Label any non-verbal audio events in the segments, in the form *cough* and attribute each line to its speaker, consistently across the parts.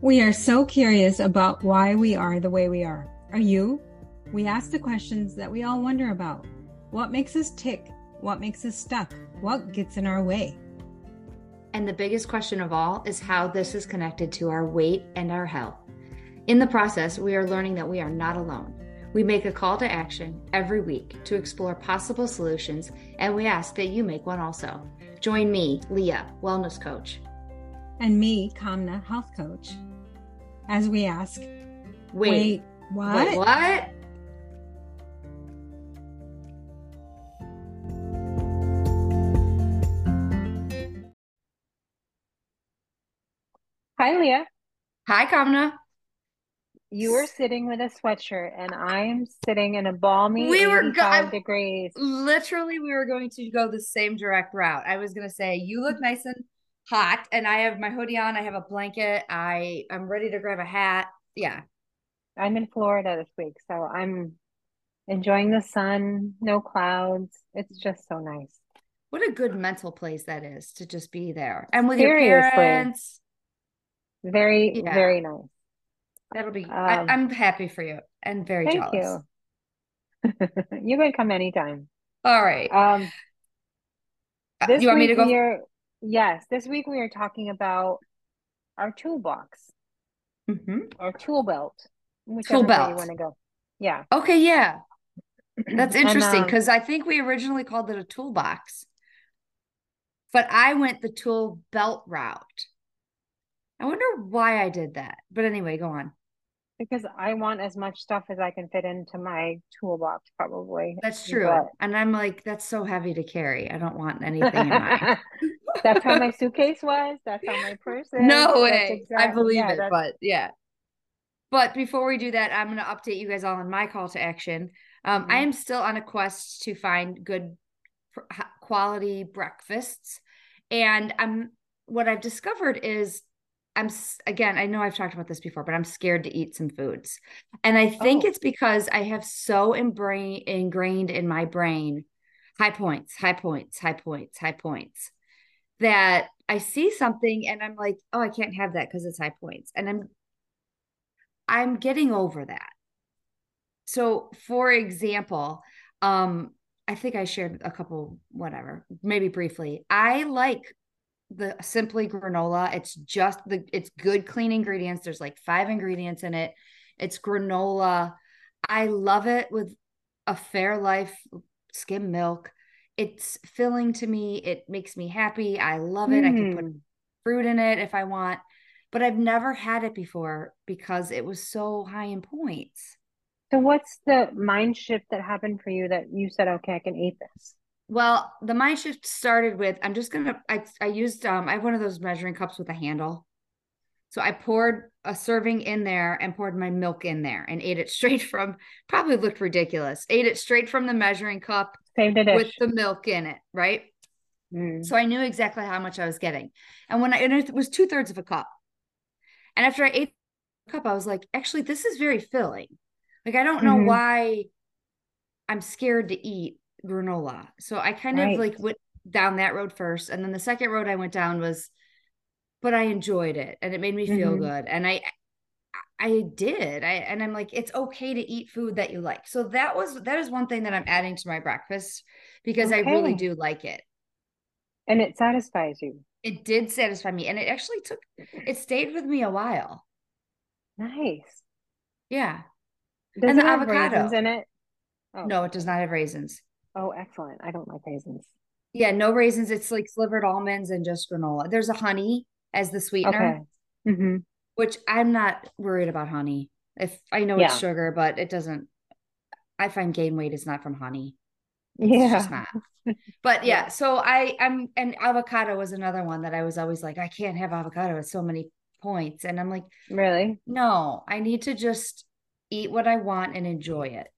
Speaker 1: We are so curious about why we are the way we are. Are you? We ask the questions that we all wonder about. What makes us tick? What makes us stuck? What gets in our way?
Speaker 2: And the biggest question of all is how this is connected to our weight and our health. In the process, we are learning that we are not alone. We make a call to action every week to explore possible solutions, and we ask that you make one also. Join me, Leah, Wellness Coach.
Speaker 1: And me, Kamna, Health Coach, as we ask,
Speaker 2: Wait,
Speaker 1: wait what?
Speaker 2: wait, what?
Speaker 3: Hi, Leah.
Speaker 2: Hi, Kamna.
Speaker 3: You were sitting with a sweatshirt, and I am sitting in a balmy
Speaker 2: We were go-
Speaker 3: 85
Speaker 2: I-
Speaker 3: degrees.
Speaker 2: Literally, we were going to go the same direct route. I was going to say, you look nice and hot, and I have my hoodie on. I have a blanket. I I'm ready to grab a hat. Yeah,
Speaker 3: I'm in Florida this week, so I'm enjoying the sun, no clouds. It's just so nice.
Speaker 2: what a good mental place that is to just be there and with your
Speaker 3: Seriously.
Speaker 2: parents.
Speaker 3: Very,
Speaker 2: Yeah.
Speaker 3: very nice.
Speaker 2: That'll be. I,
Speaker 3: Um,
Speaker 2: I'm happy for you and very
Speaker 3: Thank
Speaker 2: jealous.
Speaker 3: you. *laughs* You can come anytime.
Speaker 2: All right.
Speaker 3: Um,
Speaker 2: Uh,
Speaker 3: this
Speaker 2: you want me to go?
Speaker 3: Yes, this week we are talking about our toolbox,
Speaker 2: Mhm.
Speaker 3: our tool belt, whichever way you want to go. Yeah.
Speaker 2: Okay. Yeah, that's interesting
Speaker 3: um,
Speaker 2: because I think we originally called it a toolbox, but I went the tool belt route. I wonder why I did that. But anyway, go on.
Speaker 3: Because I want as much stuff as I can fit into my toolbox, probably.
Speaker 2: That's true.
Speaker 3: But-
Speaker 2: And I'm like, that's so heavy to carry. I don't want *laughs* anything in mine. *laughs*
Speaker 3: That's how my suitcase was. That's how my purse is.
Speaker 2: No way. I believe
Speaker 3: yeah,
Speaker 2: it,
Speaker 3: that's-
Speaker 2: but yeah. But before we do that, I'm going to update you guys all on my call to action. Um, I
Speaker 3: Mhm.
Speaker 2: am still on a quest to find good quality breakfasts, and I'm what I've discovered is I'm again. I know I've talked about this before, but I'm scared to eat some foods, and I think
Speaker 3: Oh.
Speaker 2: it's because I have so embra- ingrained in my brain high points, high points, high points, high points that I see something and I'm like, oh, I can't have that because it's high points. And I'm I'm getting over that. So for example, um, I think I shared a couple, whatever, maybe briefly. I like the simply granola. It's just the it's good clean ingredients. There's like five ingredients in it. It's granola. I love it with a Fairlife skim milk. It's filling to me. It makes me happy. I love it. I can put
Speaker 3: Mm.
Speaker 2: fruit in it if I want, but I've never had it before because it was so high in points.
Speaker 3: So what's the mind shift that happened for you that you said, okay, I can eat this?
Speaker 2: Well, the mind shift started with I'm just gonna I I used um I have one of those measuring cups with a handle. So I poured a serving in there and poured my milk in there and ate it *laughs* straight from probably looked ridiculous. Ate it straight from the measuring cup
Speaker 3: the
Speaker 2: with the milk in it, right?
Speaker 3: Mm.
Speaker 2: So I knew exactly how much I was getting. And when I, and it was two thirds of a cup. And after I ate the cup, I was like, actually, this is very filling. Like, I don't know
Speaker 3: Mhm.
Speaker 2: why I'm scared to eat granola. So I kind
Speaker 3: Right.
Speaker 2: of like went down that road first. And then the second road I went down was, but I enjoyed it and it made me feel
Speaker 3: Mhm.
Speaker 2: good. And I, I did. I, and I'm like, it's okay to eat food that you like. So that was, that is one thing that I'm adding to my breakfast because I really do like it.
Speaker 3: And it satisfies you.
Speaker 2: It did satisfy me, and it actually took it stayed with me a while.
Speaker 3: Nice.
Speaker 2: Yeah.
Speaker 3: Does
Speaker 2: And
Speaker 3: it
Speaker 2: the
Speaker 3: have raisins
Speaker 2: avocado.
Speaker 3: in it? Oh,
Speaker 2: No, it does not have raisins.
Speaker 3: Oh, excellent. I don't like raisins.
Speaker 2: Yeah, no raisins. It's like slivered almonds and just granola. There's a honey as the sweetener,
Speaker 3: Okay. hmm
Speaker 2: which I'm not worried about honey. If I know it's sugar, but it doesn't. I find gain weight is not from honey. It's just
Speaker 3: Yeah.
Speaker 2: not. But *laughs* yeah,
Speaker 3: Yeah.
Speaker 2: so I I'm and avocado was another one that I was always like, I can't have avocado. It's so many points. And I'm like,
Speaker 3: Really?
Speaker 2: No, I need to just eat what I want and enjoy it.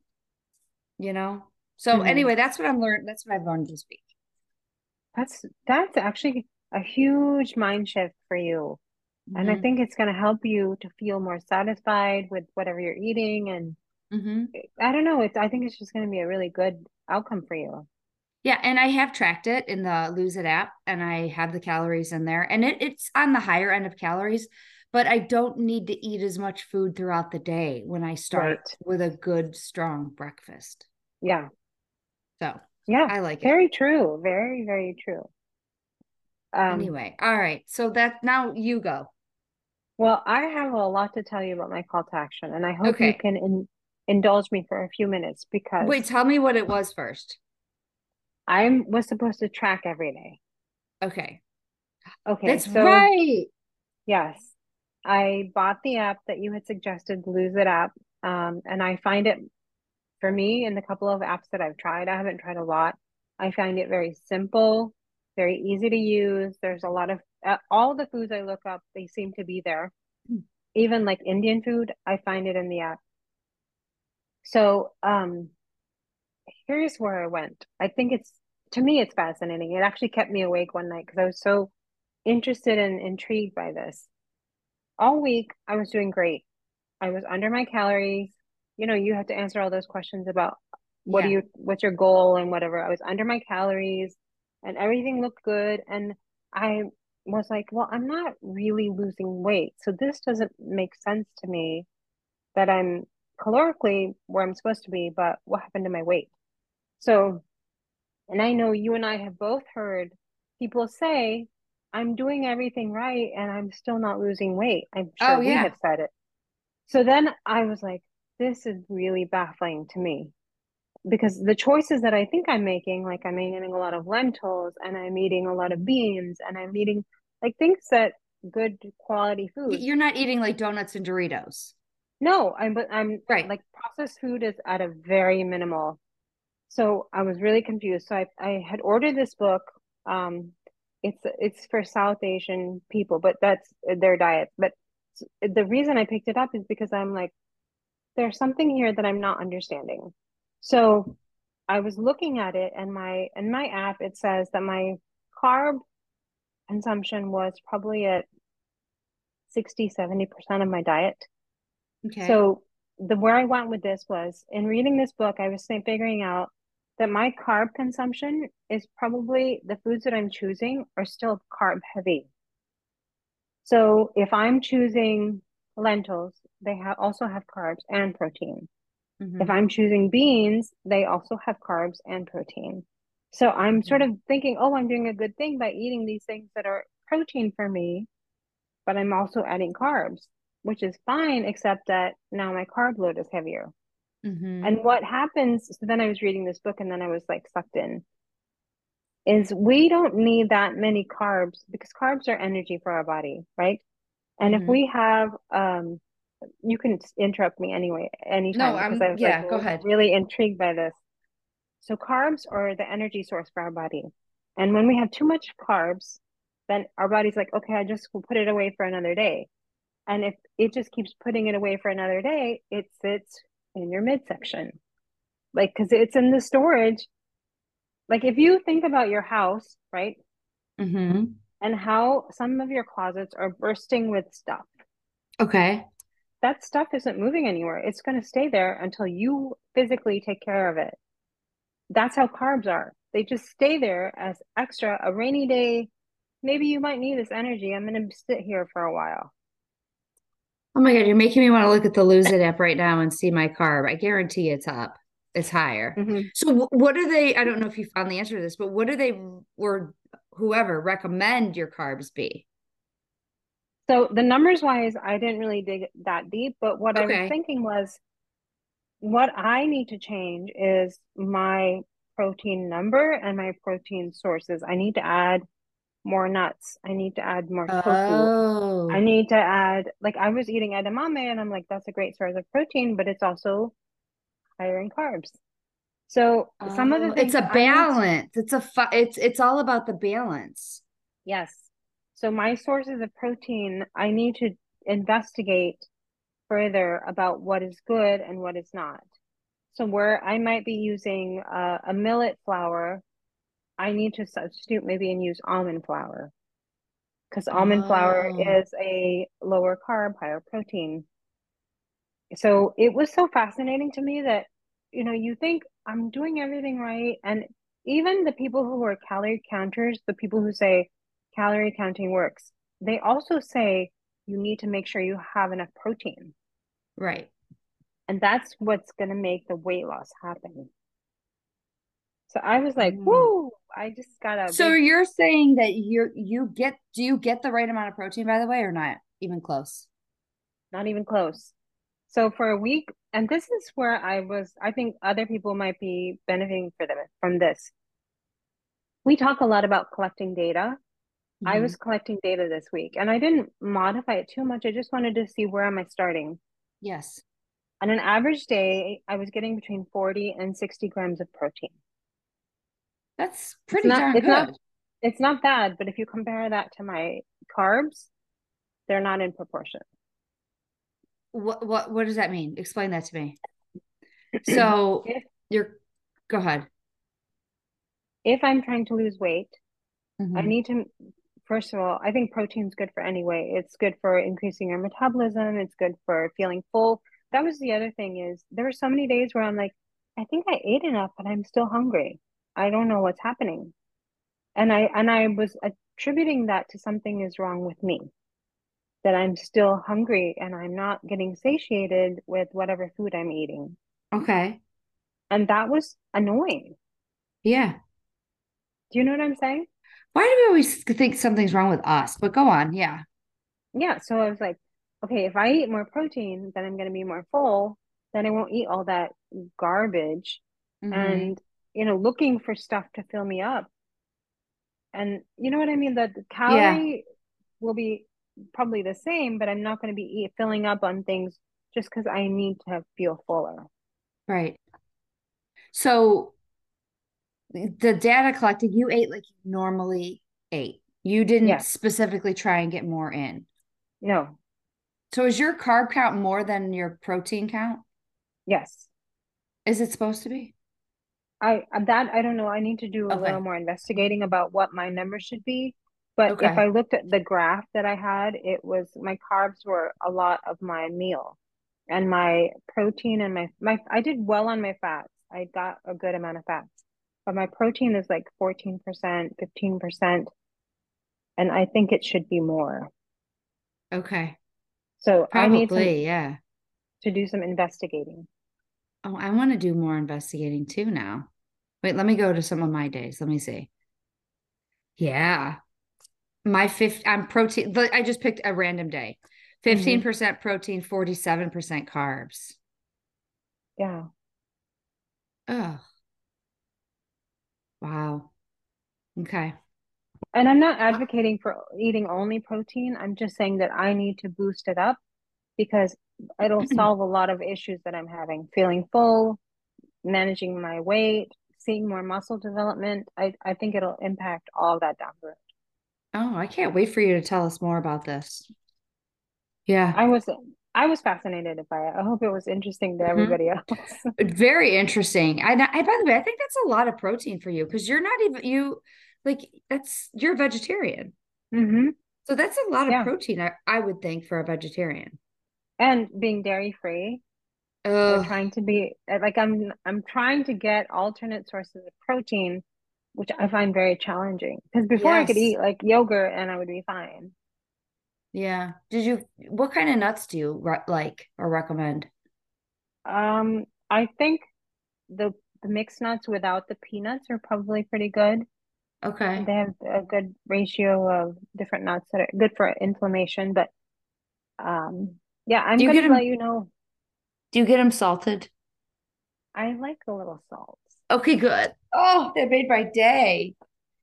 Speaker 2: You know? So
Speaker 3: Mhm.
Speaker 2: anyway, that's what I'm learned. That's what I've learned this week.
Speaker 3: That's that's actually a huge mind shift for you. And I
Speaker 2: Mhm.
Speaker 3: think it's going to help you to feel more satisfied with whatever you're eating. And
Speaker 2: Mhm.
Speaker 3: I don't know, it's I think it's just going to be a really good outcome for you.
Speaker 2: Yeah, and I have tracked it in the Lose It app, and I have the calories in there, and it, it's on the higher end of calories, but I don't need to eat as much food throughout the day when I start
Speaker 3: Right.
Speaker 2: with a good, strong breakfast.
Speaker 3: Yeah.
Speaker 2: So
Speaker 3: Yeah.
Speaker 2: I like it.
Speaker 3: Very true. Very, very true. Um,
Speaker 2: Anyway, all right. So that now you go.
Speaker 3: Well, I have a lot to tell you about my call to action, and I hope you can in, indulge me for a few minutes because
Speaker 2: Wait, tell me what it was first.
Speaker 3: I was supposed to track every day.
Speaker 2: Okay.
Speaker 3: Okay,
Speaker 2: That's
Speaker 3: so
Speaker 2: right.
Speaker 3: yes, I bought the app that you had suggested, Lose It app, um, and I find it for me in the couple of apps that I've tried. I haven't tried a lot. I find it very simple, very easy to use. There's a lot of uh, all the foods I look up, they seem to be there. Even like Indian food, I find it in the app. So, um, here's where I went. I think it's to me it's fascinating. It actually kept me awake one night because I was so interested and intrigued by this. All week I was doing great. I was under my calories. You know, you have to answer all those questions about what do you what's your goal and whatever. I was under my calories and everything looked good and I was like, well, I'm not really losing weight. So this doesn't make sense to me that I'm calorically where I'm supposed to be, but what happened to my weight? So, and I know you and I have both heard people say, I'm doing everything right and I'm still not losing weight. I'm sure
Speaker 2: Oh,
Speaker 3: we
Speaker 2: yeah.
Speaker 3: have said it. So then I was like, this is really baffling to me because the choices that I think I'm making, like I'm eating a lot of lentils and I'm eating a lot of beans and I'm eating like things that good quality food.
Speaker 2: You're not eating like donuts and Doritos.
Speaker 3: No, I'm but I'm
Speaker 2: Right.
Speaker 3: like processed food is at a very minimal. So I was really confused. So I I had ordered this book. Um, it's it's for South Asian people, but that's their diet. But the reason I picked it up is because I'm like, there's something here that I'm not understanding. So I was looking at it and my in my app it says that my carb consumption was probably at 60, 70% of my diet.
Speaker 2: Okay.
Speaker 3: So the where I went with this was in reading this book, I was figuring out that my carb consumption is probably the foods that I'm choosing are still carb heavy. So if I'm choosing lentils, they have also have carbs and protein.
Speaker 2: Mhm.
Speaker 3: If I'm choosing beans, they also have carbs and protein. So I'm sort of thinking, oh, I'm doing a good thing by eating these things that are protein for me, but I'm also adding carbs, which is fine, except that now my carb load is heavier.
Speaker 2: Mhm.
Speaker 3: And what happens, so then I was reading this book and then I was like sucked in, is we don't need that many carbs because carbs are energy for our body, right? And if
Speaker 2: Mhm.
Speaker 3: we have, um, you can interrupt me anyway, anytime,
Speaker 2: No,
Speaker 3: because
Speaker 2: I'm-
Speaker 3: I was
Speaker 2: yeah,
Speaker 3: like
Speaker 2: go ahead.
Speaker 3: really intrigued by this. So carbs are the energy source for our body. And when we have too much carbs, then our body's like, okay, I just will put it away for another day. And if it just keeps putting it away for another day, it sits in your midsection. Like, because it's in the storage. Like, if you think about your house, right?
Speaker 2: Mhm.
Speaker 3: And how some of your closets are bursting with stuff.
Speaker 2: Okay.
Speaker 3: That stuff isn't moving anywhere. It's going to stay there until you physically take care of it. That's how carbs are. They just stay there as extra. A rainy day, maybe you might need this energy. I'm going to sit here for a while.
Speaker 2: Oh my God, you're making me want to look at the Lose It app right now and see my carb. I guarantee it's up. It's higher.
Speaker 3: Mhm.
Speaker 2: So what are they, I don't know if you found the answer to this, but what do they or whoever recommend your carbs be?
Speaker 3: So the numbers wise, I didn't really dig that deep, but what I was thinking was what I need to change is my protein number and my protein sources. I need to add more nuts. I need to add more tofu.
Speaker 2: Oh.
Speaker 3: I need to add, like, I was eating edamame and I'm like, that's a great source of protein, but it's also higher in carbs. So some of the
Speaker 2: Oh,
Speaker 3: things
Speaker 2: it's a
Speaker 3: need to-
Speaker 2: balance. It's a fu- it's it's all about the balance.
Speaker 3: Yes. So my sources of protein, I need to investigate further about what is good and what is not. So where I might be using uh, a millet flour, I need to substitute maybe and use almond flour because almond flour
Speaker 2: Oh.
Speaker 3: is a lower carb, higher protein. So it was so fascinating to me that, you know, you think I'm doing everything right. And even the people who are calorie counters, the people who say calorie counting works, they also say you need to make sure you have enough protein.
Speaker 2: Right.
Speaker 3: And that's what's going to make the weight loss happen. So I was like,
Speaker 2: Mm.
Speaker 3: whoa, I just got a
Speaker 2: So you're saying that you're you get do you get the right amount of protein by the way or not even close?
Speaker 3: not even close. So for a week, and this is where I was, I think other people might be benefiting for them from this. We talk a lot about collecting data. I
Speaker 2: Mhm.
Speaker 3: was collecting data this week and I didn't modify it too much. I just wanted to see where am I starting.
Speaker 2: yes.
Speaker 3: On an average day, I was getting between 40 and 60 grams of protein.
Speaker 2: That's pretty
Speaker 3: not-
Speaker 2: darn
Speaker 3: it's
Speaker 2: good.
Speaker 3: not- It's not bad, but if you compare that to my carbs, they're not in proportion.
Speaker 2: What what what does that mean? Explain that to me. *clears throat* So
Speaker 3: If-
Speaker 2: you're go ahead.
Speaker 3: If I'm trying to lose weight, I
Speaker 2: Mhm.
Speaker 3: need to, first of all, I think protein's good for anyway. It's good for increasing your metabolism. It's good for feeling full. That was the other thing is there were so many days where I'm like, I think I ate enough, but I'm still hungry. I don't know what's happening. And I and I was attributing that to something is wrong with me. That I'm still hungry and I'm not getting satiated with whatever food I'm eating.
Speaker 2: Okay.
Speaker 3: And that was annoying.
Speaker 2: Yeah.
Speaker 3: Do you know what I'm saying?
Speaker 2: Why do we always think something's wrong with us? But go on. Yeah.
Speaker 3: Yeah, so I was like, okay, if I eat more protein, then I'm going to be more full. Then I won't eat all that garbage
Speaker 2: Mhm.
Speaker 3: and, you know, looking for stuff to fill me up. And you know what I mean? The, the calorie will be probably the same, but I'm not going to be eat, filling up on things just because I need to feel fuller.
Speaker 2: Right. So the data collected, you ate like you normally ate. You didn't specifically try and get more in.
Speaker 3: No,
Speaker 2: So is your carb count more than your protein count?
Speaker 3: yes.
Speaker 2: Is it supposed to be?
Speaker 3: I uh, that I don't know. I need to do a
Speaker 2: Okay.
Speaker 3: little more investigating about what my numbers should be. But if I looked at the graph that I had, it was my carbs were a lot of my meal, and my protein and my my I did well on my fats. I got a good amount of fats, but my protein is like 14%, 15%, and I think it should be more.
Speaker 2: Okay.
Speaker 3: So I need
Speaker 2: Probably, yeah.
Speaker 3: to do some investigating.
Speaker 2: Oh, I want to do more investigating too now. Wait, let me go to some of my days. Let me see. Yeah. My fifth, I'm protein. I just picked a random day. Mm-hmm. 15% protein, 47% carbs.
Speaker 3: Yeah.
Speaker 2: Oh. Wow. Okay.
Speaker 3: And I'm not advocating for eating only protein. I'm just saying that I need to boost it up because it'll *clears throat* solve a lot of issues that I'm having. Feeling full, managing my weight, seeing more muscle development. I, I think it'll impact all that down the road.
Speaker 2: Oh, I can't wait for you to tell us more about this. Yeah.
Speaker 3: I was I was fascinated by it. I hope it was interesting to
Speaker 2: Mhm.
Speaker 3: everybody else. *laughs*
Speaker 2: Very interesting. I, I, by the way, I think that's a lot of protein for you because you're not even, you like, that's, you're a vegetarian.
Speaker 3: hmm
Speaker 2: So that's a lot of
Speaker 3: Yeah.
Speaker 2: protein, I, I would think, for a vegetarian.
Speaker 3: And being dairy free,
Speaker 2: Oh,
Speaker 3: trying to be like I'm I'm trying to get alternate sources of protein, which I find very challenging. Because before I could eat like yogurt and I would be fine.
Speaker 2: Yeah. Did you, what kind of nuts do you re- like or recommend?
Speaker 3: Um, I think the the mixed nuts without the peanuts are probably pretty good.
Speaker 2: Okay.
Speaker 3: They have a good ratio of different nuts that are good for inflammation. But um, yeah, I'm gonna
Speaker 2: get 'em-
Speaker 3: let you know.
Speaker 2: Do you get them salted?
Speaker 3: I like a little salt.
Speaker 2: Okay, good. Oh, that made my day.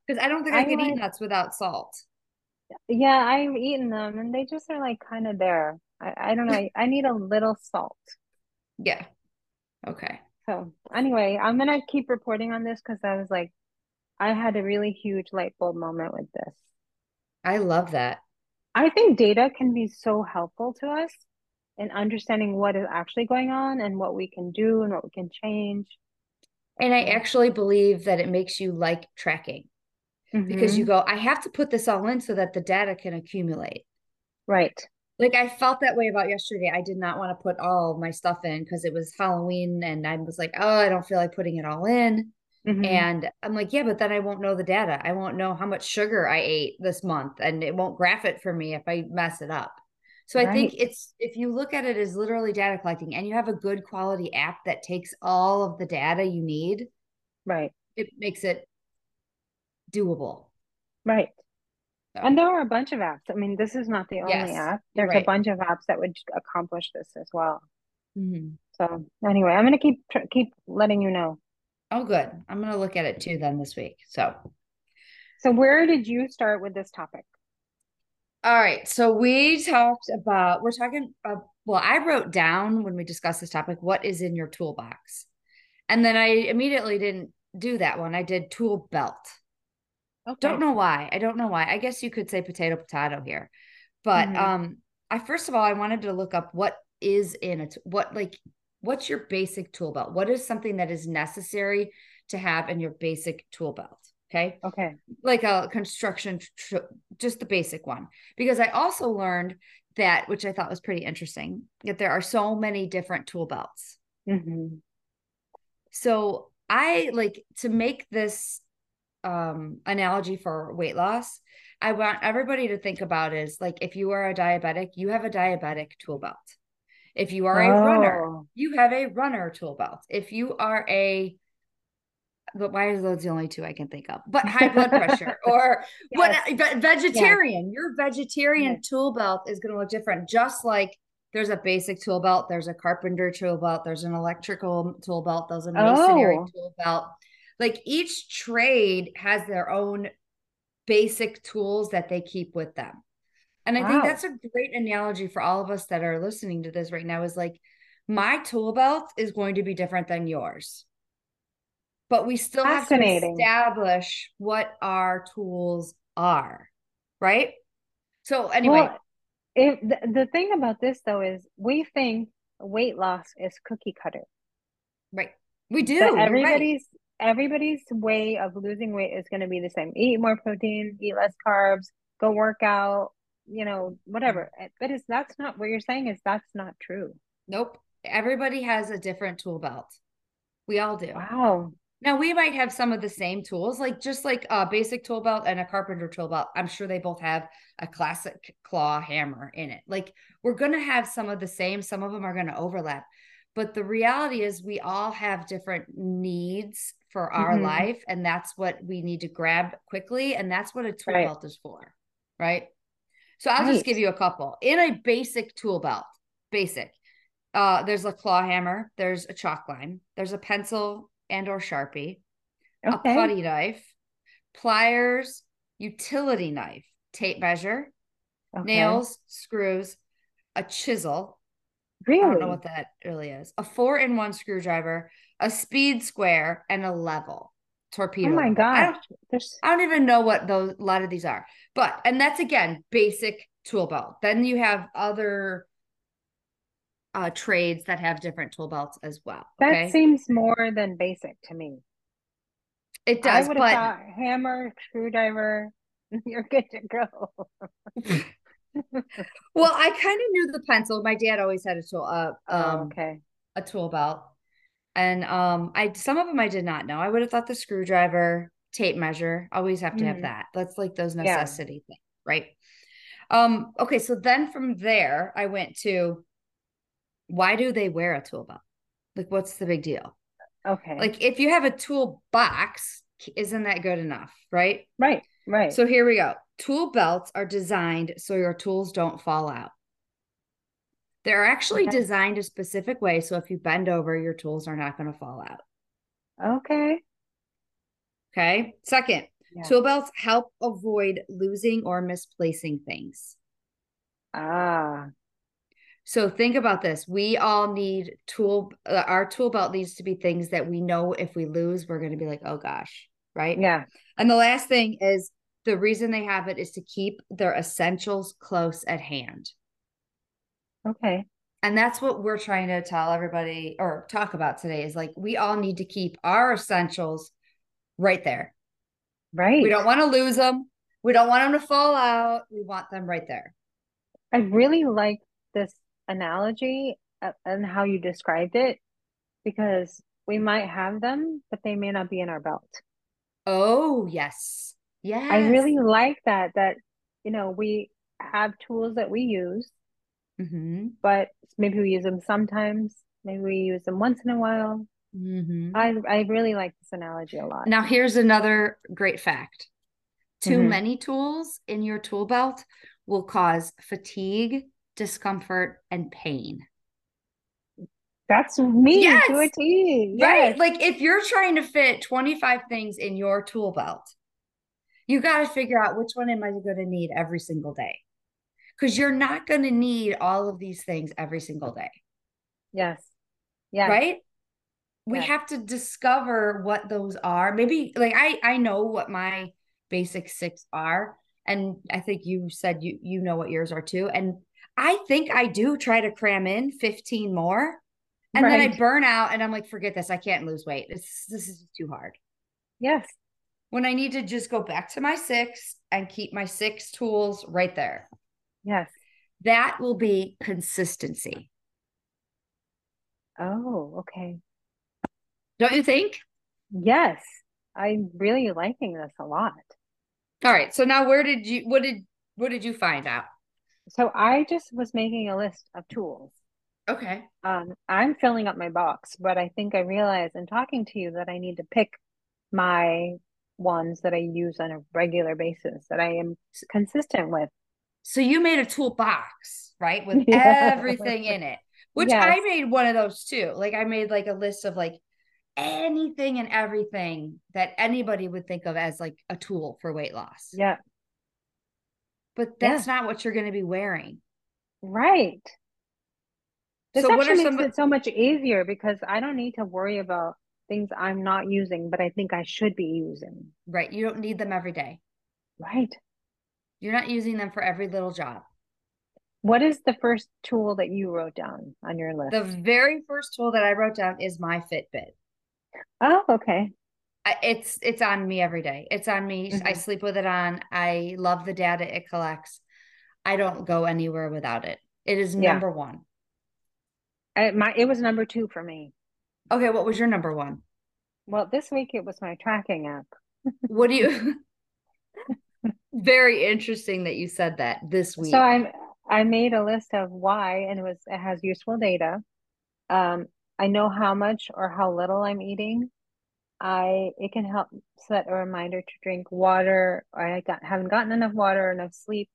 Speaker 2: Because I don't think I,
Speaker 3: I
Speaker 2: could eat nuts without salt.
Speaker 3: Yeah, I've eaten them and they just are like kind of there. I, I don't know. I, I need a little salt.
Speaker 2: Yeah. Okay.
Speaker 3: So anyway, I'm gonna keep reporting on this because I was like, I had a really huge light bulb moment with this.
Speaker 2: I love that.
Speaker 3: I think data can be so helpful to us in understanding what is actually going on and what we can do and what we can change.
Speaker 2: And I actually believe that it makes you like tracking because
Speaker 3: Mhm.
Speaker 2: you go, I have to put this all in so that the data can accumulate.
Speaker 3: Right.
Speaker 2: Like I felt that way about yesterday. I did not want to put all my stuff in because it was Halloween and I was like, oh, I don't feel like putting it all in.
Speaker 3: Mhm.
Speaker 2: And I'm like, yeah, but then I won't know the data. I won't know how much sugar I ate this month and it won't graph it for me if I mess it up. So I think it's if you look at it as literally data collecting and you have a good quality app that takes all of the data you need,
Speaker 3: right.
Speaker 2: It makes it doable.
Speaker 3: Right. So. And there are a bunch of apps. I mean, this is not the only yes, app. There's right. a bunch of apps that would accomplish this as well. Mm-hmm. So anyway, I'm gonna keep keep letting you know.
Speaker 2: Oh, good. I'm gonna look at it too then this week. So,
Speaker 3: so where did you start with this topic?
Speaker 2: All right. So we talked about, we're talking, uh, well, I wrote down when we discussed this topic, what is in your toolbox? And then I immediately didn't do that one. I did tool belt. Okay. Don't know why. I don't know why. I guess you could say potato potato here. But mm-hmm. um I first of all I wanted to look up what is in it. What like what's your basic tool belt? What is something that is necessary to have in your basic tool belt? Okay.
Speaker 3: Okay.
Speaker 2: Like a construction, tr- just the basic one. Because I also learned that, which I thought was pretty interesting, that there are so many different tool belts. Mm-hmm. So I like to make this um, analogy for weight loss. I want everybody to think about is like if you are a diabetic, you have a diabetic tool belt. If you are a oh. runner, you have a runner tool belt. If you are a but why are those the only two I can think of? But high blood pressure *laughs* or yes. what vegetarian, yes. your vegetarian yes. tool belt is going to look different. Just like there's a basic tool belt, there's a carpenter tool belt, there's an electrical tool belt, there's a masonry oh. tool belt. Like each trade has their own basic tools that they keep with them. And I wow. think that's a great analogy for all of us that are listening to this right now is like my tool belt is going to be different than yours but we still have to establish what our tools are right so anyway well,
Speaker 3: if the, the thing about this though is we think weight loss is cookie cutter
Speaker 2: right we do
Speaker 3: everybody's. Everybody's way of losing weight is going to be the same eat more protein eat less carbs go work out you know whatever mm-hmm. but it's that's not what you're saying is that's not true
Speaker 2: nope everybody has a different tool belt we all do
Speaker 3: wow
Speaker 2: now we might have some of the same tools, like just like a basic tool belt and a carpenter tool belt. I'm sure they both have a classic claw hammer in it. Like we're going to have some of the same, some of them are going to overlap. But the reality is we all have different needs for our mm-hmm. life and that's what we need to grab quickly and that's what a tool right. belt is for. Right? So I'll right. just give you a couple. In a basic tool belt, basic. Uh, there's a claw hammer, there's a chalk line, there's a pencil, and or Sharpie, okay. a putty knife, pliers, utility knife, tape measure, okay. nails, screws, a chisel.
Speaker 3: Really? I
Speaker 2: don't know what that really is. A four in one screwdriver, a speed square, and a level torpedo.
Speaker 3: Oh my god!
Speaker 2: I don't, There's... I don't even know what those a lot of these are. But and that's again basic tool belt. Then you have other uh, trades that have different tool belts as well.
Speaker 3: Okay? That seems more than basic to me.
Speaker 2: It does, I would but
Speaker 3: have hammer, screwdriver, *laughs* you're good to go. *laughs*
Speaker 2: well, I kind of knew the pencil. My dad always had a tool, uh, oh, um,
Speaker 3: oh, okay,
Speaker 2: a tool belt, and um, I some of them I did not know. I would have thought the screwdriver, tape measure, always have to mm. have that. That's like those necessity yeah. things, right? Um, okay, so then from there, I went to why do they wear a tool belt? Like, what's the big deal?
Speaker 3: Okay.
Speaker 2: Like, if you have a tool box, isn't that good enough? Right.
Speaker 3: Right. Right.
Speaker 2: So here we go. Tool belts are designed so your tools don't fall out. They're actually okay. designed a specific way. So if you bend over, your tools are not going to fall out.
Speaker 3: Okay.
Speaker 2: Okay. Second, yeah. tool belts help avoid losing or misplacing things.
Speaker 3: Ah.
Speaker 2: So think about this. We all need tool uh, our tool belt needs to be things that we know if we lose we're going to be like, "Oh gosh." Right?
Speaker 3: Yeah.
Speaker 2: And the last thing is the reason they have it is to keep their essentials close at hand.
Speaker 3: Okay.
Speaker 2: And that's what we're trying to tell everybody or talk about today is like we all need to keep our essentials right there.
Speaker 3: Right.
Speaker 2: We don't want to lose them. We don't want them to fall out. We want them right there.
Speaker 3: I really like this analogy uh, and how you described it because we might have them, but they may not be in our belt.
Speaker 2: Oh, yes. Yeah.
Speaker 3: I really like that, that, you know, we have tools that we use
Speaker 2: Mm-hmm.
Speaker 3: but maybe we use them sometimes. Maybe we use them once in a while.
Speaker 2: Mm-hmm.
Speaker 3: I I really like this analogy a lot.
Speaker 2: Now, here's another great fact too
Speaker 3: Mhm.
Speaker 2: many tools in your tool belt will cause fatigue, discomfort, and pain.
Speaker 3: That's me
Speaker 2: Yes.
Speaker 3: to a T.
Speaker 2: Right? Like if you're trying to fit 25 things in your tool belt, you got to figure out which one am I going to need every single day. Because you're not going to need all of these things every single day.
Speaker 3: Yes. Yes.
Speaker 2: right we have to discover what those are maybe like i i know what my basic six are and i think you said you you know what yours are too and i think i do try to cram in 15 more and then i burn out and i'm like forget this i can't lose weight it's this is too hard
Speaker 3: Yes.
Speaker 2: when i need to just go back to my six and keep my six tools right there
Speaker 3: Yes.
Speaker 2: that will be consistency
Speaker 3: Oh, okay.
Speaker 2: don't you think
Speaker 3: Yes. I'm really liking this a lot.
Speaker 2: all right so now where did you what did what did you find out
Speaker 3: So I just was making a list of tools.
Speaker 2: okay
Speaker 3: Um, I'm filling up my box, but I think I realized in talking to you that I need to pick my ones that I use on a regular basis that I am consistent with.
Speaker 2: So you made a toolbox, right? With *laughs*
Speaker 3: Yeah.
Speaker 2: everything in it, which
Speaker 3: Yes.
Speaker 2: I made one of those too. Like I made like a list of like anything and everything that anybody would think of as like a tool for weight loss.
Speaker 3: Yeah,
Speaker 2: But that's not what you're going to be wearing.
Speaker 3: right. This
Speaker 2: So what
Speaker 3: actually
Speaker 2: are
Speaker 3: makes
Speaker 2: some
Speaker 3: it so much easier because I don't need to worry about things I'm not using, but I think I should be using.
Speaker 2: right? You don't need them every day.
Speaker 3: Right.
Speaker 2: You're not using them for every little job.
Speaker 3: What is the first tool that you wrote down on your list?
Speaker 2: The very first tool that I wrote down is my Fitbit.
Speaker 3: Oh, okay.
Speaker 2: I, it's it's on me every day. It's on me. I
Speaker 3: Mhm.
Speaker 2: sleep with it on. I love the data it collects. I don't go anywhere without it. It is
Speaker 3: Yeah.
Speaker 2: number one.
Speaker 3: I, my it was number two for me.
Speaker 2: Okay, what was your number one?
Speaker 3: Well, this week it was my tracking app.
Speaker 2: What do you? *laughs* *laughs* Very interesting that you said that this week.
Speaker 3: So I'm I made a list of why, and it was it has useful data. Um, I know how much or how little I'm eating. I it can help set a reminder to drink water. Or I got haven't gotten enough water, or enough sleep.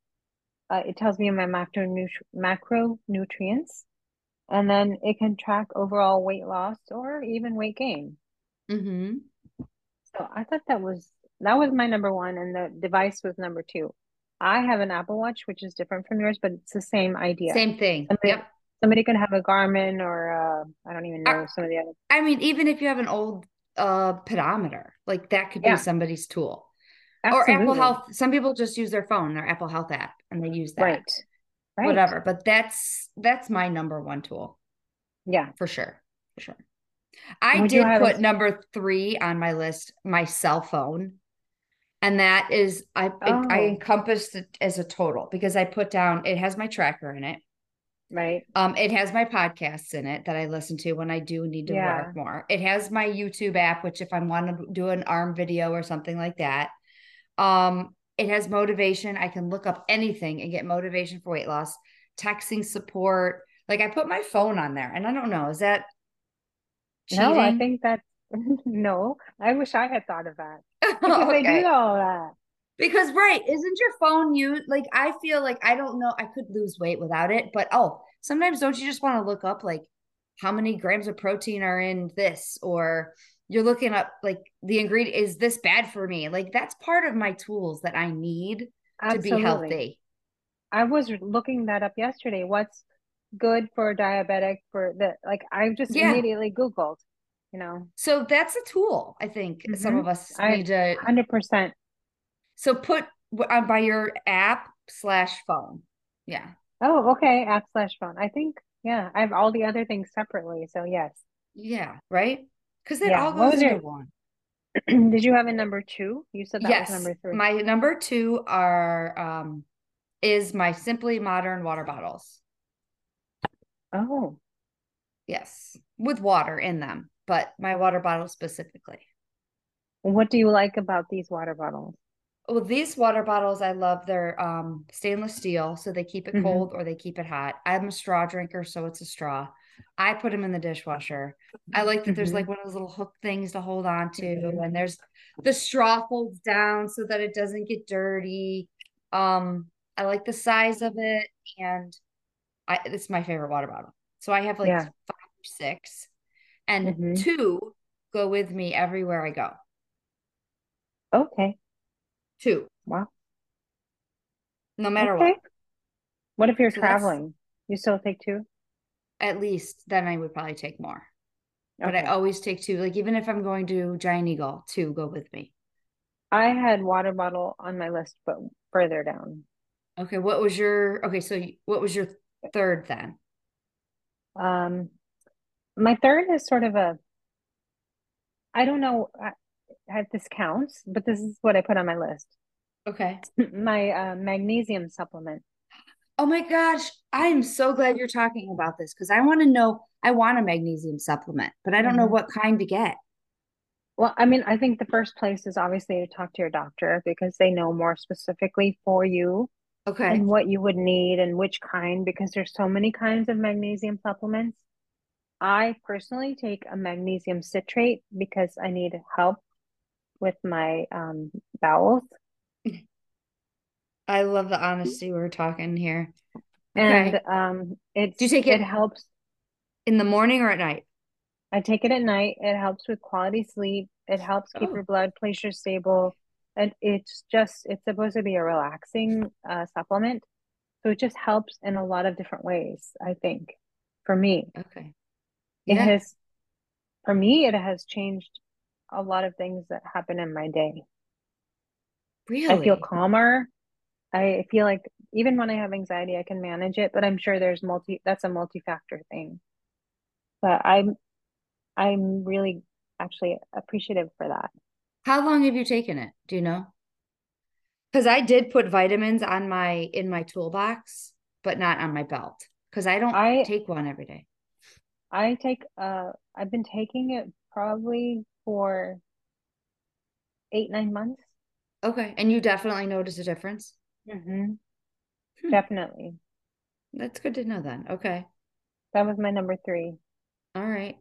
Speaker 3: Uh, it tells me my macro macronutrients, and then it can track overall weight loss or even weight gain.
Speaker 2: hmm
Speaker 3: So I thought that was that was my number one, and the device was number two. I have an Apple Watch, which is different from yours, but it's the same idea.
Speaker 2: Same thing.
Speaker 3: Somebody,
Speaker 2: Yep.
Speaker 3: somebody could have a Garmin or uh, I don't even know
Speaker 2: Uh,
Speaker 3: some of the other.
Speaker 2: I mean, even if you have an old uh pedometer, like that could
Speaker 3: Yeah.
Speaker 2: be somebody's tool. Absolutely. Or Apple Health. Some people just use their phone, their Apple Health app, and they use that.
Speaker 3: Right. Right.
Speaker 2: Whatever. But that's that's my number one tool
Speaker 3: Yeah.
Speaker 2: for sure. For sure. I
Speaker 3: Would
Speaker 2: did put
Speaker 3: a-
Speaker 2: number three on my list, my cell phone. And that is I I
Speaker 3: Oh.
Speaker 2: encompassed it as a total because I put down it has my tracker in it.
Speaker 3: Right.
Speaker 2: Um, it has my podcasts in it that I listen to when I do need to
Speaker 3: Yeah.
Speaker 2: work more. It has my YouTube app, which if I want to do an arm video or something like that. Um, it has motivation. I can look up anything and get motivation for weight loss, texting support. Like I put my phone on there, and I don't know, is that cheating?
Speaker 3: No, I think that's *laughs* no. I wish I had thought of that *laughs* because they
Speaker 2: Okay.
Speaker 3: do all that.
Speaker 2: Because right, isn't your phone you like I feel like I don't know, I could lose weight without it, but oh, sometimes don't you just want to look up like how many grams of protein are in this or you're looking up like the ingredient is this bad for me? Like that's part of my tools that I need to be healthy.
Speaker 3: I was looking that up yesterday. What's good for diabetic for the like I just
Speaker 2: Yeah.
Speaker 3: immediately Googled, you know,
Speaker 2: So that's a tool I think some
Speaker 3: Mhm.
Speaker 2: of us
Speaker 3: I-
Speaker 2: need to
Speaker 3: hundred percent.
Speaker 2: so put on by your app slash phone. Yeah.
Speaker 3: Oh, okay. App slash phone. I think, yeah, I have all the other things separately. So yes.
Speaker 2: Yeah, right? Because it
Speaker 3: Yeah.
Speaker 2: all goes into
Speaker 3: your-
Speaker 2: one. *clears throat*
Speaker 3: Did you have a number two? You said that
Speaker 2: yes,
Speaker 3: was number three.
Speaker 2: my number two are um is my Simple Modern water bottles.
Speaker 3: Oh,
Speaker 2: Yes, with water in them, but my water bottle specifically.
Speaker 3: what do you like about these water bottles?
Speaker 2: Well, these water bottles I love. They're um stainless steel, so they keep it
Speaker 3: Mhm.
Speaker 2: cold or they keep it hot. I'm a straw drinker, so it's a straw. I put them in the dishwasher. I like that there's
Speaker 3: Mhm.
Speaker 2: like one of those little hook things to hold on to,
Speaker 3: Mhm.
Speaker 2: and there's the straw folds down so that it doesn't get dirty. Um, I like the size of it, and I it's my favorite water bottle. So I have like
Speaker 3: Yeah.
Speaker 2: five or six, and
Speaker 3: Mhm.
Speaker 2: two go with me everywhere I go.
Speaker 3: Okay.
Speaker 2: Two,
Speaker 3: Wow.
Speaker 2: no matter
Speaker 3: Okay.
Speaker 2: what.
Speaker 3: What if you're
Speaker 2: So
Speaker 3: traveling? You still take two?
Speaker 2: At least then I would probably take more. But I always take two. Like even if I'm going to Giant Eagle, two go with me.
Speaker 3: I had water bottle on my list, but further down.
Speaker 2: Okay, what was your okay, so what was your third then?
Speaker 3: Um, my third is sort of a, I don't know I- if this counts, but this is what I put on my list.
Speaker 2: Okay. *laughs*
Speaker 3: My uh, magnesium supplement.
Speaker 2: Oh my gosh, I am so glad you're talking about this because I want to know I want a magnesium supplement, but I don't know
Speaker 3: Mhm.
Speaker 2: what kind to get.
Speaker 3: Well, I mean, I think the first place is obviously to talk to your doctor because they know more specifically for you
Speaker 2: Okay.
Speaker 3: and what you would need and which kind because there's so many kinds of magnesium supplements. I personally take a magnesium citrate because I need help with my um, bowels.
Speaker 2: I love the honesty we're talking here.
Speaker 3: And
Speaker 2: Okay.
Speaker 3: um, it's
Speaker 2: Do you take
Speaker 3: it
Speaker 2: it-
Speaker 3: helps.
Speaker 2: In the morning or at night?
Speaker 3: I take it at night. It helps with quality sleep. It helps keep
Speaker 2: Oh.
Speaker 3: your blood pressure stable. And it's just, it's supposed to be a relaxing uh, supplement. So it just helps in a lot of different ways, I think, for me.
Speaker 2: Okay.
Speaker 3: It
Speaker 2: Yeah.
Speaker 3: has, for me, it has changed a lot of things that happen in my day.
Speaker 2: Really?
Speaker 3: I feel calmer. I feel like even when I have anxiety, I can manage it, but I'm sure there's multi, that's a multi-factor thing. But I'm, I'm really actually appreciative for that.
Speaker 2: How long have you taken it? Do you know? Because I did put vitamins on my in my toolbox, but not on my belt. Because I don't
Speaker 3: I-
Speaker 2: take one every day.
Speaker 3: I take uh I've been taking it probably for eight, nine months.
Speaker 2: Okay. And you definitely notice a difference?
Speaker 3: Mm-hmm.
Speaker 2: Hmm.
Speaker 3: Definitely.
Speaker 2: That's good to know then. Okay.
Speaker 3: That was my number three.
Speaker 2: All right.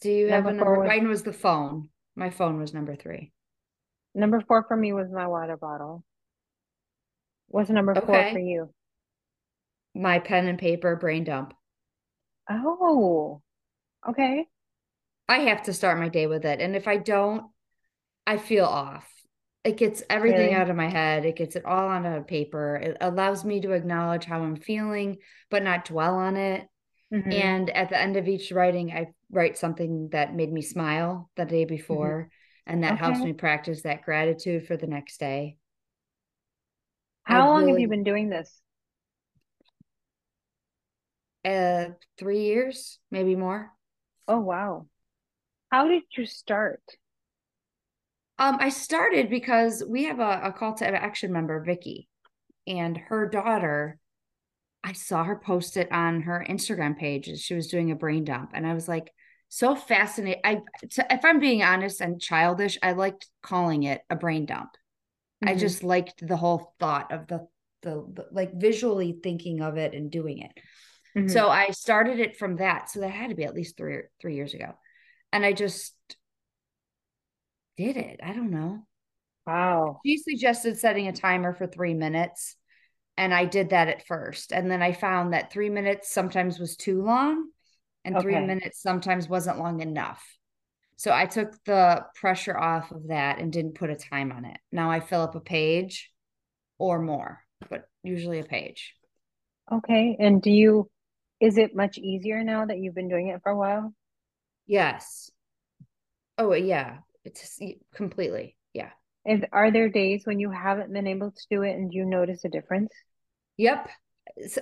Speaker 2: Do you have a
Speaker 3: Number
Speaker 2: number?
Speaker 3: was-
Speaker 2: Mine was the phone. My phone was number three.
Speaker 3: Number four for me was my water bottle. What's number four
Speaker 2: Okay.
Speaker 3: for you?
Speaker 2: My pen and paper brain dump.
Speaker 3: Oh, okay.
Speaker 2: I have to start my day with it. And if I don't, I feel off. It gets everything
Speaker 3: Really?
Speaker 2: out of my head. It gets it all onto paper. It allows me to acknowledge how I'm feeling, but not dwell on it.
Speaker 3: Mhm.
Speaker 2: And at the end of each writing, I write something that made me smile the day before. And that helps me practice that gratitude for the next day. I
Speaker 3: How long have you been doing this?
Speaker 2: Uh, three years, maybe more.
Speaker 3: Oh, wow. How did you start?
Speaker 2: Um, I started because we have a, a call to action member, Vicky, and her daughter. I saw her post it on her Instagram page. as She was doing a brain dump, and I was like, so fascinated. I, to, if I'm being honest and childish, I liked calling it a brain dump. I
Speaker 3: Mhm.
Speaker 2: just liked the whole thought of the, the the like visually thinking of it and doing it.
Speaker 3: Mhm.
Speaker 2: So I started it from that. So that had to be at least three three years ago, and I just did it. I don't know.
Speaker 3: Wow.
Speaker 2: She suggested setting a timer for three minutes, and I did that at first. And then I found that three minutes sometimes was too long, and three minutes sometimes wasn't long enough. So I took the pressure off of that and didn't put a time on it. Now I fill up a page or more, but usually a page.
Speaker 3: Okay. And do you, is it much easier now that you've been doing it for a while?
Speaker 2: Yes. Oh, yeah. It's completely. Yeah.
Speaker 3: And are there days when you haven't been able to do it and you notice a difference?
Speaker 2: Yep.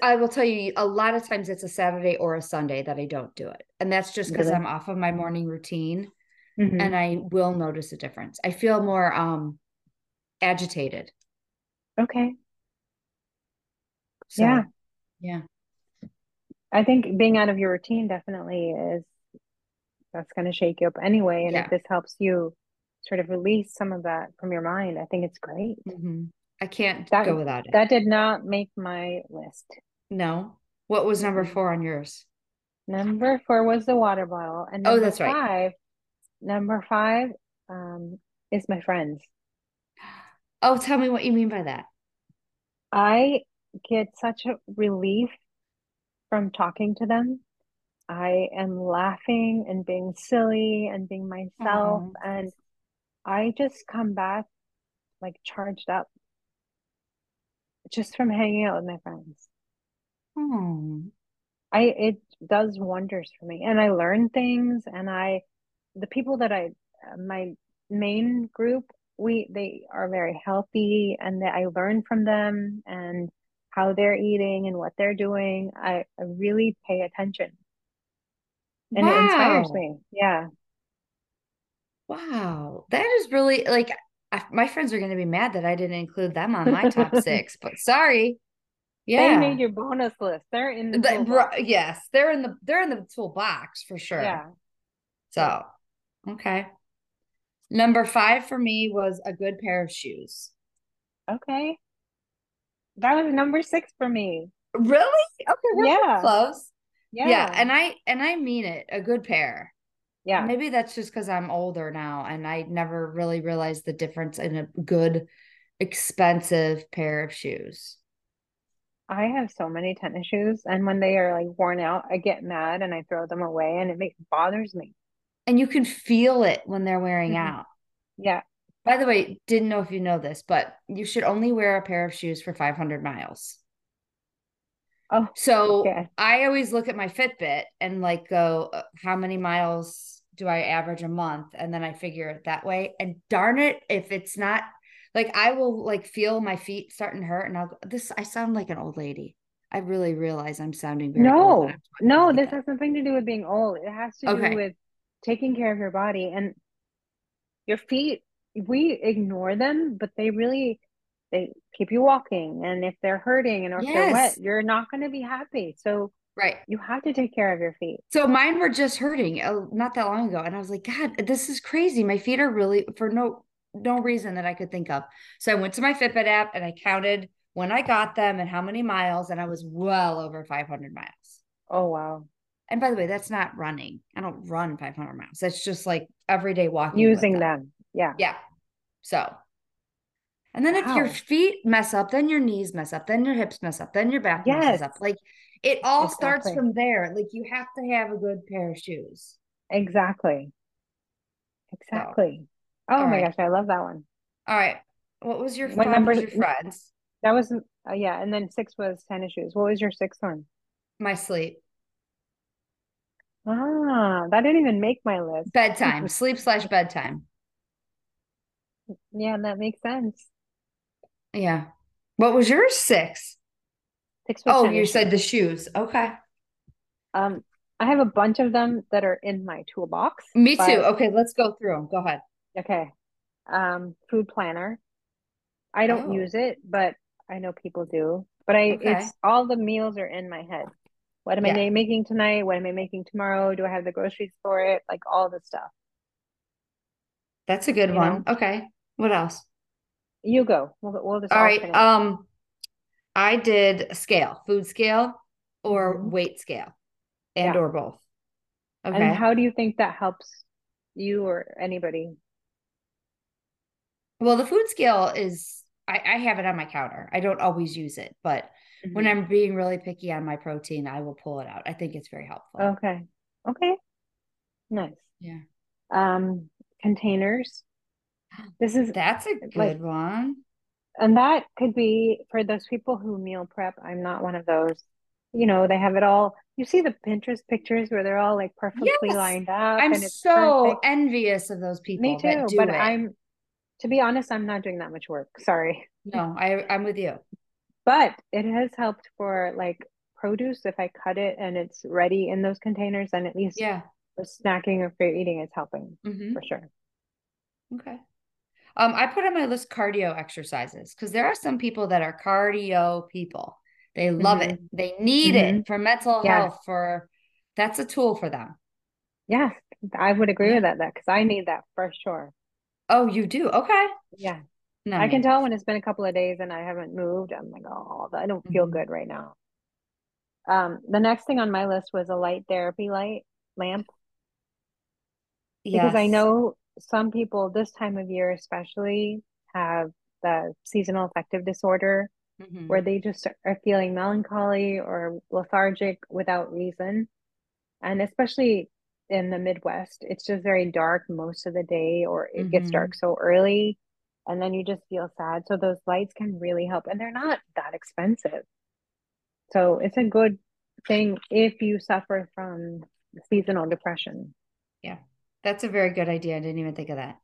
Speaker 2: I will tell you, a lot of times it's a Saturday or a Sunday that I don't do it. And that's just because
Speaker 3: Really?
Speaker 2: I'm off of my morning routine
Speaker 3: Mhm.
Speaker 2: and I will notice a difference. I feel more um agitated.
Speaker 3: Okay.
Speaker 2: So,
Speaker 3: Yeah.
Speaker 2: Yeah.
Speaker 3: I think being out of your routine definitely is that's going to shake you up anyway. And
Speaker 2: Yeah.
Speaker 3: if this helps you sort of release some of that from your mind, I think it's great.
Speaker 2: Mhm. I can't
Speaker 3: That
Speaker 2: go without it.
Speaker 3: that did not make my list.
Speaker 2: no. What was number
Speaker 3: Mhm.
Speaker 2: four on yours?
Speaker 3: Number four was the water bottle, and
Speaker 2: Oh, that's right.
Speaker 3: five, number five, um, is my friends. *gasps*
Speaker 2: Oh, tell me what you mean by that.
Speaker 3: I get such a relief from talking to them. I am laughing and being silly and being myself,
Speaker 2: Aw.
Speaker 3: and I just come back like charged up just from hanging out with my friends.
Speaker 2: Oh.
Speaker 3: I it does wonders for me, and I learn things, and I the people that I my main group we they are very healthy, and that I learn from them and how they're eating and what they're doing. I, I really pay attention, and it inspires me. Yeah.
Speaker 2: Wow. That is really like I, my friends are going to be mad that I didn't include them on my top *laughs* six, but sorry. Yeah.
Speaker 3: They made your bonus list. They're in the
Speaker 2: The- ru- yes, they're in the they're in the toolbox for sure.
Speaker 3: Yeah.
Speaker 2: So, okay. Number five for me was a good pair of shoes.
Speaker 3: Okay. That was number six for me.
Speaker 2: Really? Okay, we're
Speaker 3: Yeah.
Speaker 2: close.
Speaker 3: Yeah.
Speaker 2: Yeah, and I and I mean it, a good pair.
Speaker 3: Yeah.
Speaker 2: Maybe that's just because I'm older now and I never really realized the difference in a good, expensive pair of shoes.
Speaker 3: I have so many tennis shoes, and when they are like worn out, I get mad and I throw them away, and it makes bothers me.
Speaker 2: And you can feel it when they're wearing
Speaker 3: Mhm.
Speaker 2: out.
Speaker 3: Yeah.
Speaker 2: By the way, didn't know if you know this, but you should only wear a pair of shoes for 500 miles.
Speaker 3: Oh,
Speaker 2: So
Speaker 3: okay.
Speaker 2: I always look at my Fitbit and like go, uh, how many miles do I average a month? And then I figure it that way. And darn it, if it's not like I will like feel my feet starting to hurt and I'll go, this, I sound like an old lady. I really realize I'm sounding very.
Speaker 3: No, no,
Speaker 2: like
Speaker 3: this
Speaker 2: that.
Speaker 3: has nothing to do with being old. It has to
Speaker 2: Okay.
Speaker 3: do with taking care of your body and your feet. We ignore them, but they really they keep you walking. And if they're hurting and or if they're wet, you're not going to be happy. So
Speaker 2: Right.
Speaker 3: you have to take care of your feet.
Speaker 2: So mine were just hurting uh, not that long ago. And I was like, God, this is crazy. My feet are really for no no reason that I could think of. So I went to my Fitbit app and I counted when I got them and how many miles, and I was well over 500 miles.
Speaker 3: Oh wow.
Speaker 2: And by the way, that's not running. I don't run 500 miles. That's just like everyday walking
Speaker 3: Using
Speaker 2: them.
Speaker 3: them. Yeah.
Speaker 2: Yeah. So, and then if your feet mess up, then your knees mess up, then your hips mess up, then your back messes up. Like it all starts from there. Like you have to have a good pair of shoes.
Speaker 3: Exactly. Exactly. Oh my
Speaker 2: right.
Speaker 3: gosh, I love that one.
Speaker 2: All right. What was your
Speaker 3: What number?
Speaker 2: was your friends?
Speaker 3: That was uh, yeah, and then six was tennis shoes. What was your sixth one?
Speaker 2: My sleep.
Speaker 3: Ah, that didn't even make my list.
Speaker 2: Bedtime. *laughs* Sleep slash bedtime.
Speaker 3: Yeah, that makes sense.
Speaker 2: Yeah. What was yours? Six.
Speaker 3: Six
Speaker 2: Oh, you said the shoes. Okay.
Speaker 3: Um, I have a bunch of them that are in my toolbox,
Speaker 2: Me too. Okay, let's go through them. Go ahead.
Speaker 3: okay. Um, food planner. I don't
Speaker 2: Oh.
Speaker 3: use it, but I know people do. But I,
Speaker 2: Okay.
Speaker 3: it's all the meals are in my head. What am I
Speaker 2: Yeah.
Speaker 3: ma- making tonight? What am I making tomorrow? Do I have the groceries for it? Like all the stuff.
Speaker 2: That's a good
Speaker 3: You
Speaker 2: one. Okay. What else?
Speaker 3: You go. We'll, we'll just
Speaker 2: All right.
Speaker 3: alternate.
Speaker 2: Um, I did scale, food scale or
Speaker 3: Mhm.
Speaker 2: weight scale, and
Speaker 3: Yeah.
Speaker 2: or both.
Speaker 3: And
Speaker 2: Okay.
Speaker 3: how do you think that helps you or anybody?
Speaker 2: Well, the food scale is I, I have it on my counter. I don't always use it, but when
Speaker 3: Mhm.
Speaker 2: I'm being really picky on my protein, I will pull it out. I think it's very helpful.
Speaker 3: Okay. Okay. Nice.
Speaker 2: Yeah.
Speaker 3: Um, containers. This is,
Speaker 2: That's a good like- one.
Speaker 3: and that could be for those people who meal prep. I'm not one of those. You know, they have it all. You see the Pinterest pictures where they're all like perfectly
Speaker 2: Yes.
Speaker 3: lined up
Speaker 2: I'm
Speaker 3: and it's
Speaker 2: so
Speaker 3: perfect.
Speaker 2: envious of those people
Speaker 3: Me too, but
Speaker 2: it.
Speaker 3: I'm, to be honest, I'm not doing that much work. Sorry.
Speaker 2: No, I I'm with you.
Speaker 3: But it has helped for like produce. If I cut it and it's ready in those containers, then at least
Speaker 2: Yeah.
Speaker 3: for snacking or for eating, it's helping
Speaker 2: hmm
Speaker 3: for sure.
Speaker 2: Okay. Um, I put on my list cardio exercises because there are some people that are cardio people. They love it. They need it for mental
Speaker 3: Yeah.
Speaker 2: health, for that's a tool for them.
Speaker 3: Yes, I would agree
Speaker 2: Yeah.
Speaker 3: with that, that because I need that for sure.
Speaker 2: Oh, you do? Okay.
Speaker 3: Yeah.
Speaker 2: No,
Speaker 3: I can tell when it's been a couple of days and I haven't moved. I'm like, oh, I don't feel
Speaker 2: Mhm.
Speaker 3: good right now. Um, the next thing on my list was a light therapy light lamp because I know some people this time of year especially have the seasonal affective disorder where
Speaker 2: Mhm.
Speaker 3: they just are feeling melancholy or lethargic without reason. And especially in the Midwest, it's just very dark most of the day, or it gets
Speaker 2: Mhm.
Speaker 3: dark so early, and then you just feel sad. So those lights can really help, and they're not that expensive. So it's a good thing if you suffer from seasonal depression.
Speaker 2: Yeah. That's a very good idea. I didn't even think of that.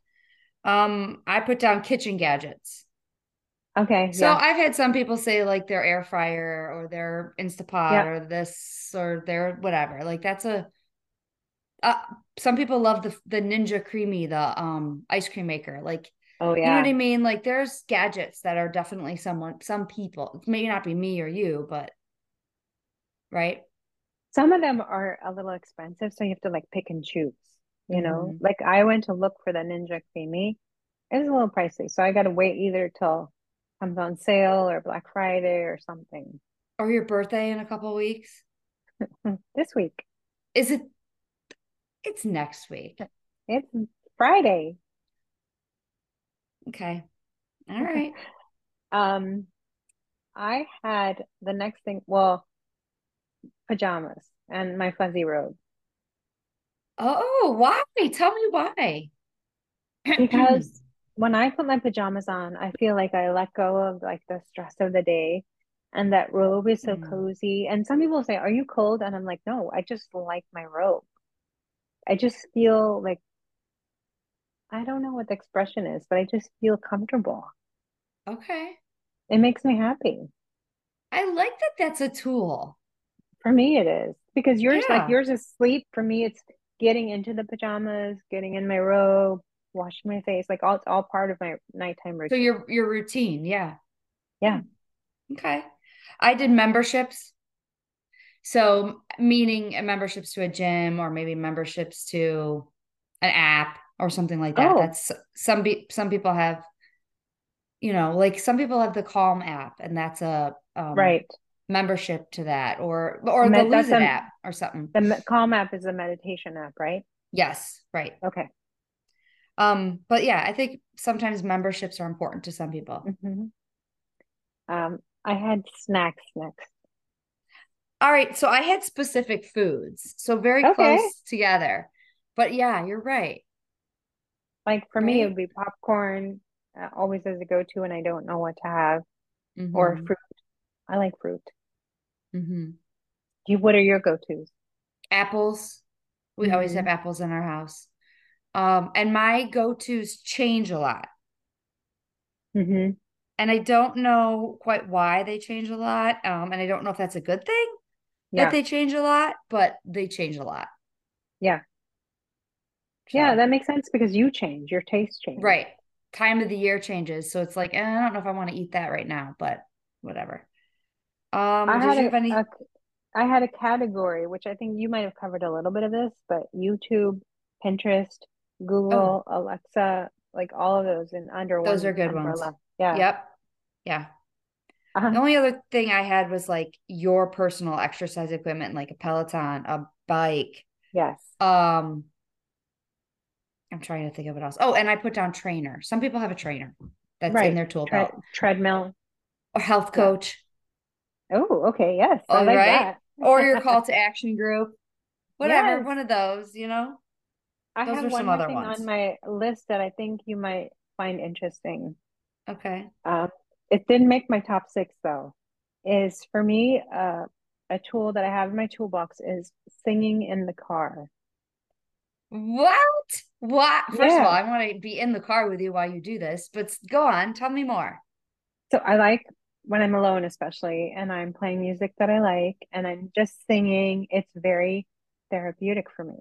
Speaker 2: Um, I put down kitchen gadgets.
Speaker 3: Okay,
Speaker 2: So
Speaker 3: yeah,
Speaker 2: I've had some people say like their air fryer or their Instapot
Speaker 3: yeah.
Speaker 2: or this or their whatever. Like that's a uh, some people love the the Ninja Creami, the um ice cream maker. Like
Speaker 3: Oh yeah.
Speaker 2: you know what. I mean? Like there's gadgets that are definitely someone some people. It may not be me or you, but right?
Speaker 3: Some of them are a little expensive, so you have to like pick and choose, you know?
Speaker 2: hmm
Speaker 3: Like I went to look for the Ninja Creami. It was a little pricey, so I got to wait either till it comes on sale or Black Friday or something.
Speaker 2: Or your birthday in a couple weeks. *laughs*
Speaker 3: This week,
Speaker 2: Is it it's next week.
Speaker 3: it's Friday.
Speaker 2: Okay. All *laughs* right.
Speaker 3: Um, I had the next thing, well, pajamas and my fuzzy robe
Speaker 2: Oh, why? Tell me why.
Speaker 3: because when I put my pajamas on, I feel like I let go of like the stress of the day. And that robe is so
Speaker 2: Hmm.
Speaker 3: cozy. And some people say, Are you cold? And I'm like, No, I just like my robe. I just feel like I don't know what the expression is, but I just feel comfortable.
Speaker 2: Okay.
Speaker 3: It makes me happy.
Speaker 2: I like that that's a tool.
Speaker 3: For me, it is because yours, like
Speaker 2: Yeah.
Speaker 3: yours is sleep. For me, it's getting into the pajamas, getting in my robe, washing my face. Like all, it's all part of my nighttime routine.
Speaker 2: So your your routine, yeah.
Speaker 3: Yeah.
Speaker 2: Okay. I did memberships. So meaning memberships to a gym or maybe memberships to an app or something like that.
Speaker 3: Oh,
Speaker 2: That's some be some people have, you know, like some people have the Calm app and that's a um
Speaker 3: right.
Speaker 2: Membership to that or or the
Speaker 3: Med,
Speaker 2: Lose It
Speaker 3: a
Speaker 2: app or something.
Speaker 3: the Calm app is a meditation app, right?
Speaker 2: Yes, right.
Speaker 3: Okay.
Speaker 2: Um, but yeah, I think sometimes memberships are important to some people.
Speaker 3: hmm Um, I had snacks next.
Speaker 2: All right, so I had specific foods, so very
Speaker 3: Okay.
Speaker 2: close together. But yeah, you're right,
Speaker 3: Like for me, it would be popcorn, uh, always as a go-to and I don't know what to have, or
Speaker 2: Mm-hmm.
Speaker 3: fruit. I like fruit.
Speaker 2: Mm-hmm.
Speaker 3: You, what are your go-tos?
Speaker 2: Apples. We always have apples in our house. Um, and my go-tos change a lot.
Speaker 3: hmm
Speaker 2: And I don't know quite why they change a lot. Um, and I don't know if that's a good thing that
Speaker 3: Yeah.
Speaker 2: they change a lot, but they change a lot.
Speaker 3: Yeah. Yeah, that makes sense because you change, your taste change.
Speaker 2: right. Time of the year changes. So it's like, eh, I don't know if I want to eat that right now, but whatever. Um,
Speaker 3: I had a, a
Speaker 2: any?
Speaker 3: I had a category, which I think you might have covered a little bit of this, but YouTube, Pinterest,
Speaker 2: Oh,
Speaker 3: Google, Alexa, like all of those in under
Speaker 2: those are
Speaker 3: one
Speaker 2: good ones.
Speaker 3: Yeah.
Speaker 2: Yep. Yeah. The
Speaker 3: Uh-huh.
Speaker 2: only other thing I had was like your personal exercise equipment, like a Peloton, a bike.
Speaker 3: Yes.
Speaker 2: Um, I'm trying to think of what else. Oh, and I put down trainer. Some people have a trainer that's in their tool
Speaker 3: Tre
Speaker 2: belt
Speaker 3: treadmill.
Speaker 2: or health coach.
Speaker 3: Oh, okay. Yes. I
Speaker 2: All
Speaker 3: like
Speaker 2: right.
Speaker 3: that.
Speaker 2: Or your *laughs* call to action group. Whatever,
Speaker 3: Yes.
Speaker 2: one of those, you know.
Speaker 3: I
Speaker 2: Those
Speaker 3: have
Speaker 2: are
Speaker 3: one
Speaker 2: other
Speaker 3: thing on my list that I think you might find interesting.
Speaker 2: Okay.
Speaker 3: Um, it didn't make my top six though. Is for me, uh, a tool that I have in my toolbox is singing in the car.
Speaker 2: What? What? First of all, I want to be in the car with you while you do this, but go on, tell me more.
Speaker 3: So I like when I'm alone, especially, and I'm playing music that I like and I'm just singing. It's very therapeutic for me.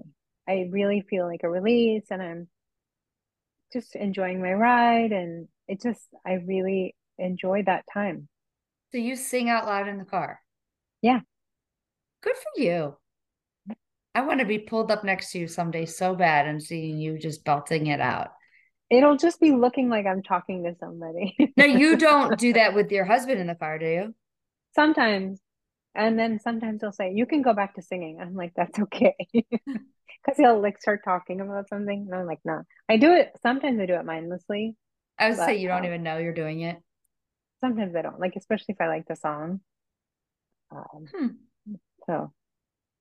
Speaker 3: I really feel like a release and I'm just enjoying my ride and it just, I really enjoy that time.
Speaker 2: So you sing out loud in the car.
Speaker 3: Yeah.
Speaker 2: Good for you. I want to be pulled up next to you someday so bad and seeing you just belting it out.
Speaker 3: It'll just be looking like I'm talking to somebody.
Speaker 2: now you *laughs* don't do that with your husband in the car, do you?
Speaker 3: Sometimes. And then sometimes he'll say, You can go back to singing. I'm like, That's okay. *laughs* Because he'll like start talking about something. And I'm like, No. I do it sometimes I do it mindlessly.
Speaker 2: I would say you don't um, even know you're doing it.
Speaker 3: Sometimes I don't. Like, especially if I like the song. Um, hmm. So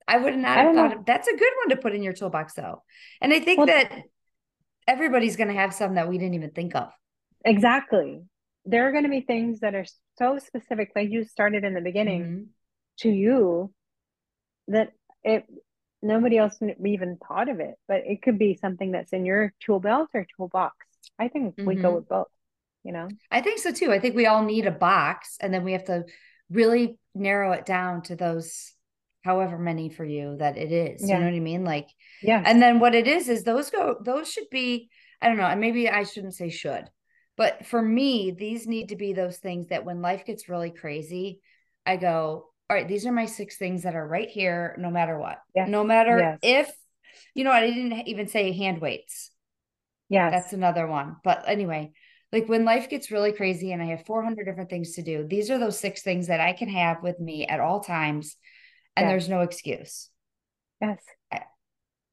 Speaker 2: I would not have thought of, that's a good one to put in your toolbox though. And I think well, that everybody's going to have some that we didn't even think of.
Speaker 3: Exactly. There are going to be things that are so specific, like you started in the beginning mm-hmm. to you, that it nobody else even thought of it. But it could be something that's in your tool belt or toolbox. I think mm-hmm. we go mm-hmm. with both. You know,
Speaker 2: I think so too. I think we all need a box, and then we have to really narrow it down to those however many for you that it is. Yeah. You know what I mean? Like, yeah. And then what it is is those go, those should be, I don't know, and maybe I shouldn't say should, but for me, these need to be those things that when life gets really crazy, I go, all right, these are my six things that are right here, no matter what. Yes. No matter yes. if, you know, I didn't even say hand weights.
Speaker 3: Yeah.
Speaker 2: That's another one. But anyway, like when life gets really crazy and I have 400 different things to do, these are those six things that I can have with me at all times and there's no excuse.
Speaker 3: Yes.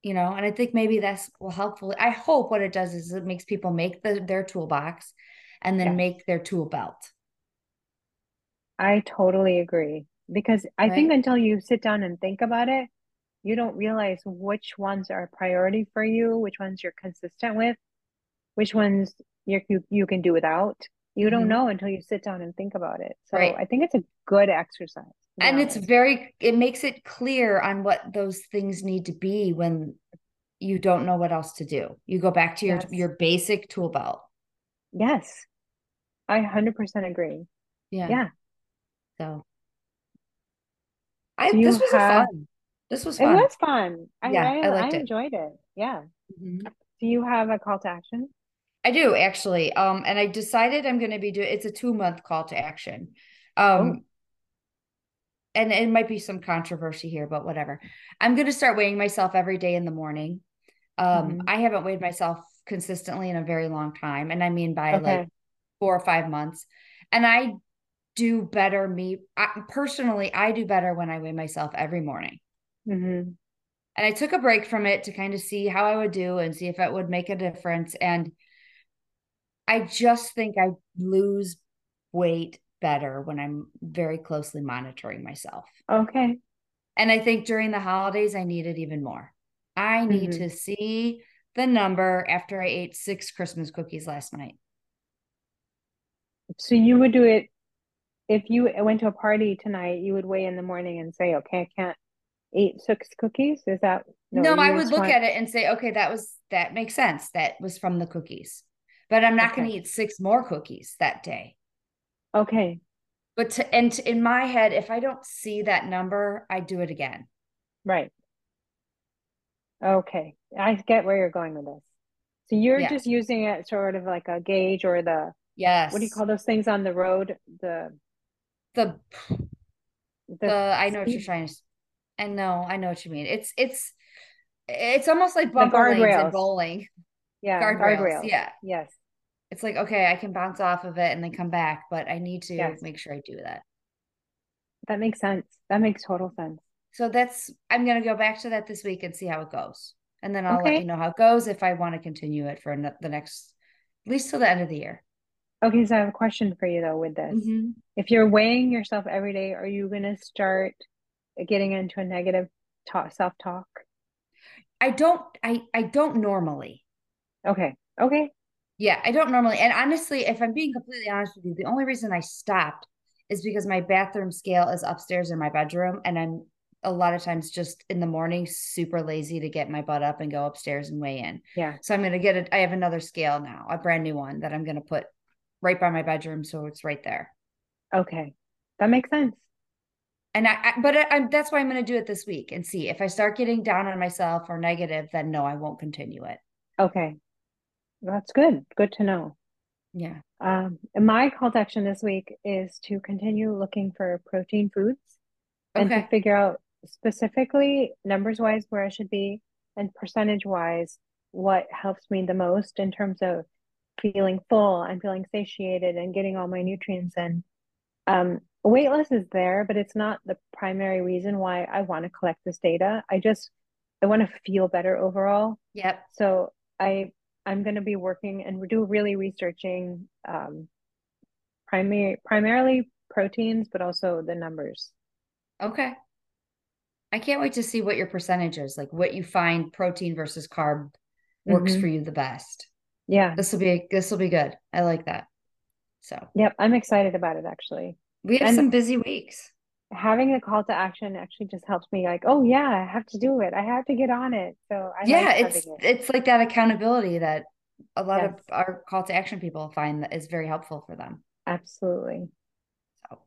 Speaker 2: You know, and I think maybe that's will helpful. I hope what it does is it makes people make the, their toolbox and then make their tool belt.
Speaker 3: I totally agree because I right? think until you sit down and think about it, you don't realize which ones are a priority for you, which ones you're consistent with, which ones you you, you can do without. You mm-hmm. don't know until you sit down and think about it. So right. I think it's a good exercise
Speaker 2: and it's very it makes it clear on what those things need to be when you don't know what else to do. You go back to your yes. your basic tool belt.
Speaker 3: Yes. I 100% agree.
Speaker 2: Yeah. Yeah. So. I this was have, fun this was fun.
Speaker 3: it was fun. I yeah, i, I, I enjoyed it, it. yeah. Mm-hmm. do you have a call to action?
Speaker 2: I do actually. Um and i decided i'm going to be doing it's a two month call to action. Um oh and it might be some controversy here, but whatever. I'm going to start weighing myself every day in the morning. Um, mm-hmm. I haven't weighed myself consistently in a very long time, and I mean by okay. like four or five months. And I do better. Me I, personally, I do better when I weigh myself every morning. Mm-hmm. And I took a break from it to kind of see how I would do and see if it would make a difference. And I just think I lose weight better when I'm very closely monitoring myself.
Speaker 3: Okay.
Speaker 2: And I think during the holidays, I need it even more. I need mm-hmm. to see the number after I ate six Christmas cookies last night.
Speaker 3: So you would do it if you went to a party tonight, you would weigh in the morning and say, okay, I can't eat six cookies. Is that
Speaker 2: no? no I would look want... at it and say, okay, that was that makes sense. That was from the cookies, but I'm not okay. going to eat six more cookies that day.
Speaker 3: Okay.
Speaker 2: But to, and to, in my head, if I don't see that number, I do it again.
Speaker 3: Right. Okay. I get where you're going with this. So you're just using it sort of like a gauge or the
Speaker 2: yes.
Speaker 3: What do you call those things on the road? The
Speaker 2: the the, the I know what you're trying to I know, I know what you mean. It's it's it's almost like bumper lanes and bowling.
Speaker 3: Yeah, guardrails. guardrails.
Speaker 2: Yeah.
Speaker 3: Yes
Speaker 2: it's like okay i can bounce off of it and then come back but i need to yes. make sure i do that.
Speaker 3: That makes sense. That makes total sense.
Speaker 2: So that's i'm going to go back to that this week and see how it goes. And then i'll okay. let you know how it goes if i want to continue it for the next at least till the end of the year.
Speaker 3: Okay so i have a question for you though with this. Mm-hmm. if you're weighing yourself every day are you going to start getting into a negative talk, self-talk?
Speaker 2: I don't i i don't normally.
Speaker 3: Okay. Okay
Speaker 2: yeah, I don't normally. And honestly, if I'm being completely honest with you, the only reason I stopped is because my bathroom scale is upstairs in my bedroom. And I'm a lot of times just in the morning super lazy to get my butt up and go upstairs and weigh in.
Speaker 3: Yeah.
Speaker 2: So I'm going to get it. I have another scale now, a brand new one that I'm going to put right by my bedroom. So it's right there.
Speaker 3: Okay. That makes sense.
Speaker 2: And I, I but I, I'm, that's why I'm going to do it this week and see if I start getting down on myself or negative, then no, I won't continue it.
Speaker 3: Okay. That's good. Good to know.
Speaker 2: Yeah.
Speaker 3: Um, my call to action this week is to continue looking for protein foods and okay. to figure out specifically numbers wise where I should be and percentage wise what helps me the most in terms of feeling full, I'm feeling satiated and getting all my nutrients in. Um, weight loss is there, but it's not the primary reason why I want to collect this data. I just I want to feel better overall.
Speaker 2: Yep.
Speaker 3: So I I'm going to be working and do really researching um, primary primarily proteins, but also the numbers.
Speaker 2: Okay. I can't wait to see what your percentage is, like what you find protein versus carb works
Speaker 3: Mhm.
Speaker 2: for you the best.
Speaker 3: Yeah.
Speaker 2: This will be this will be good. I like that. So
Speaker 3: Yep. I'm excited about it actually.
Speaker 2: we have
Speaker 3: And-
Speaker 2: some busy weeks.
Speaker 3: Having the call to action actually just helps me like, oh yeah, I have to do it. I have to get on it. So I
Speaker 2: yeah,
Speaker 3: like
Speaker 2: it's
Speaker 3: it.
Speaker 2: it's like that accountability that a lot of our call to action people find that is very helpful for them.
Speaker 3: Absolutely.
Speaker 2: So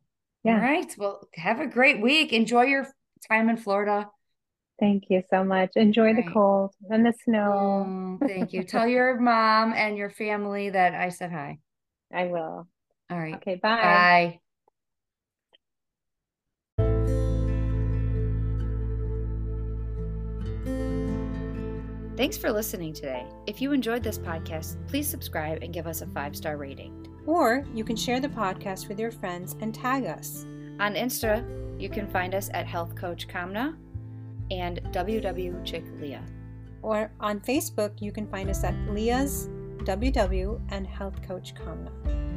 Speaker 3: Yeah.
Speaker 2: all right. Well, have a great week. Enjoy your time in Florida.
Speaker 3: Thank you so much. Enjoy the
Speaker 2: Right.
Speaker 3: cold and the snow.
Speaker 2: Oh, thank you. *laughs* Tell your mom and your family that I said hi.
Speaker 3: I will.
Speaker 2: All right.
Speaker 3: Okay, bye.
Speaker 2: Bye. Thanks for listening today. If you enjoyed this podcast, please subscribe and give us a five star rating.
Speaker 1: Or you can share the podcast with your friends and tag us.
Speaker 2: On Insta, you can find us at Health Coach Kamna and WW Chick Leah.
Speaker 1: Or on Facebook, you can find us at Leah's WW and Health Coach Kamna.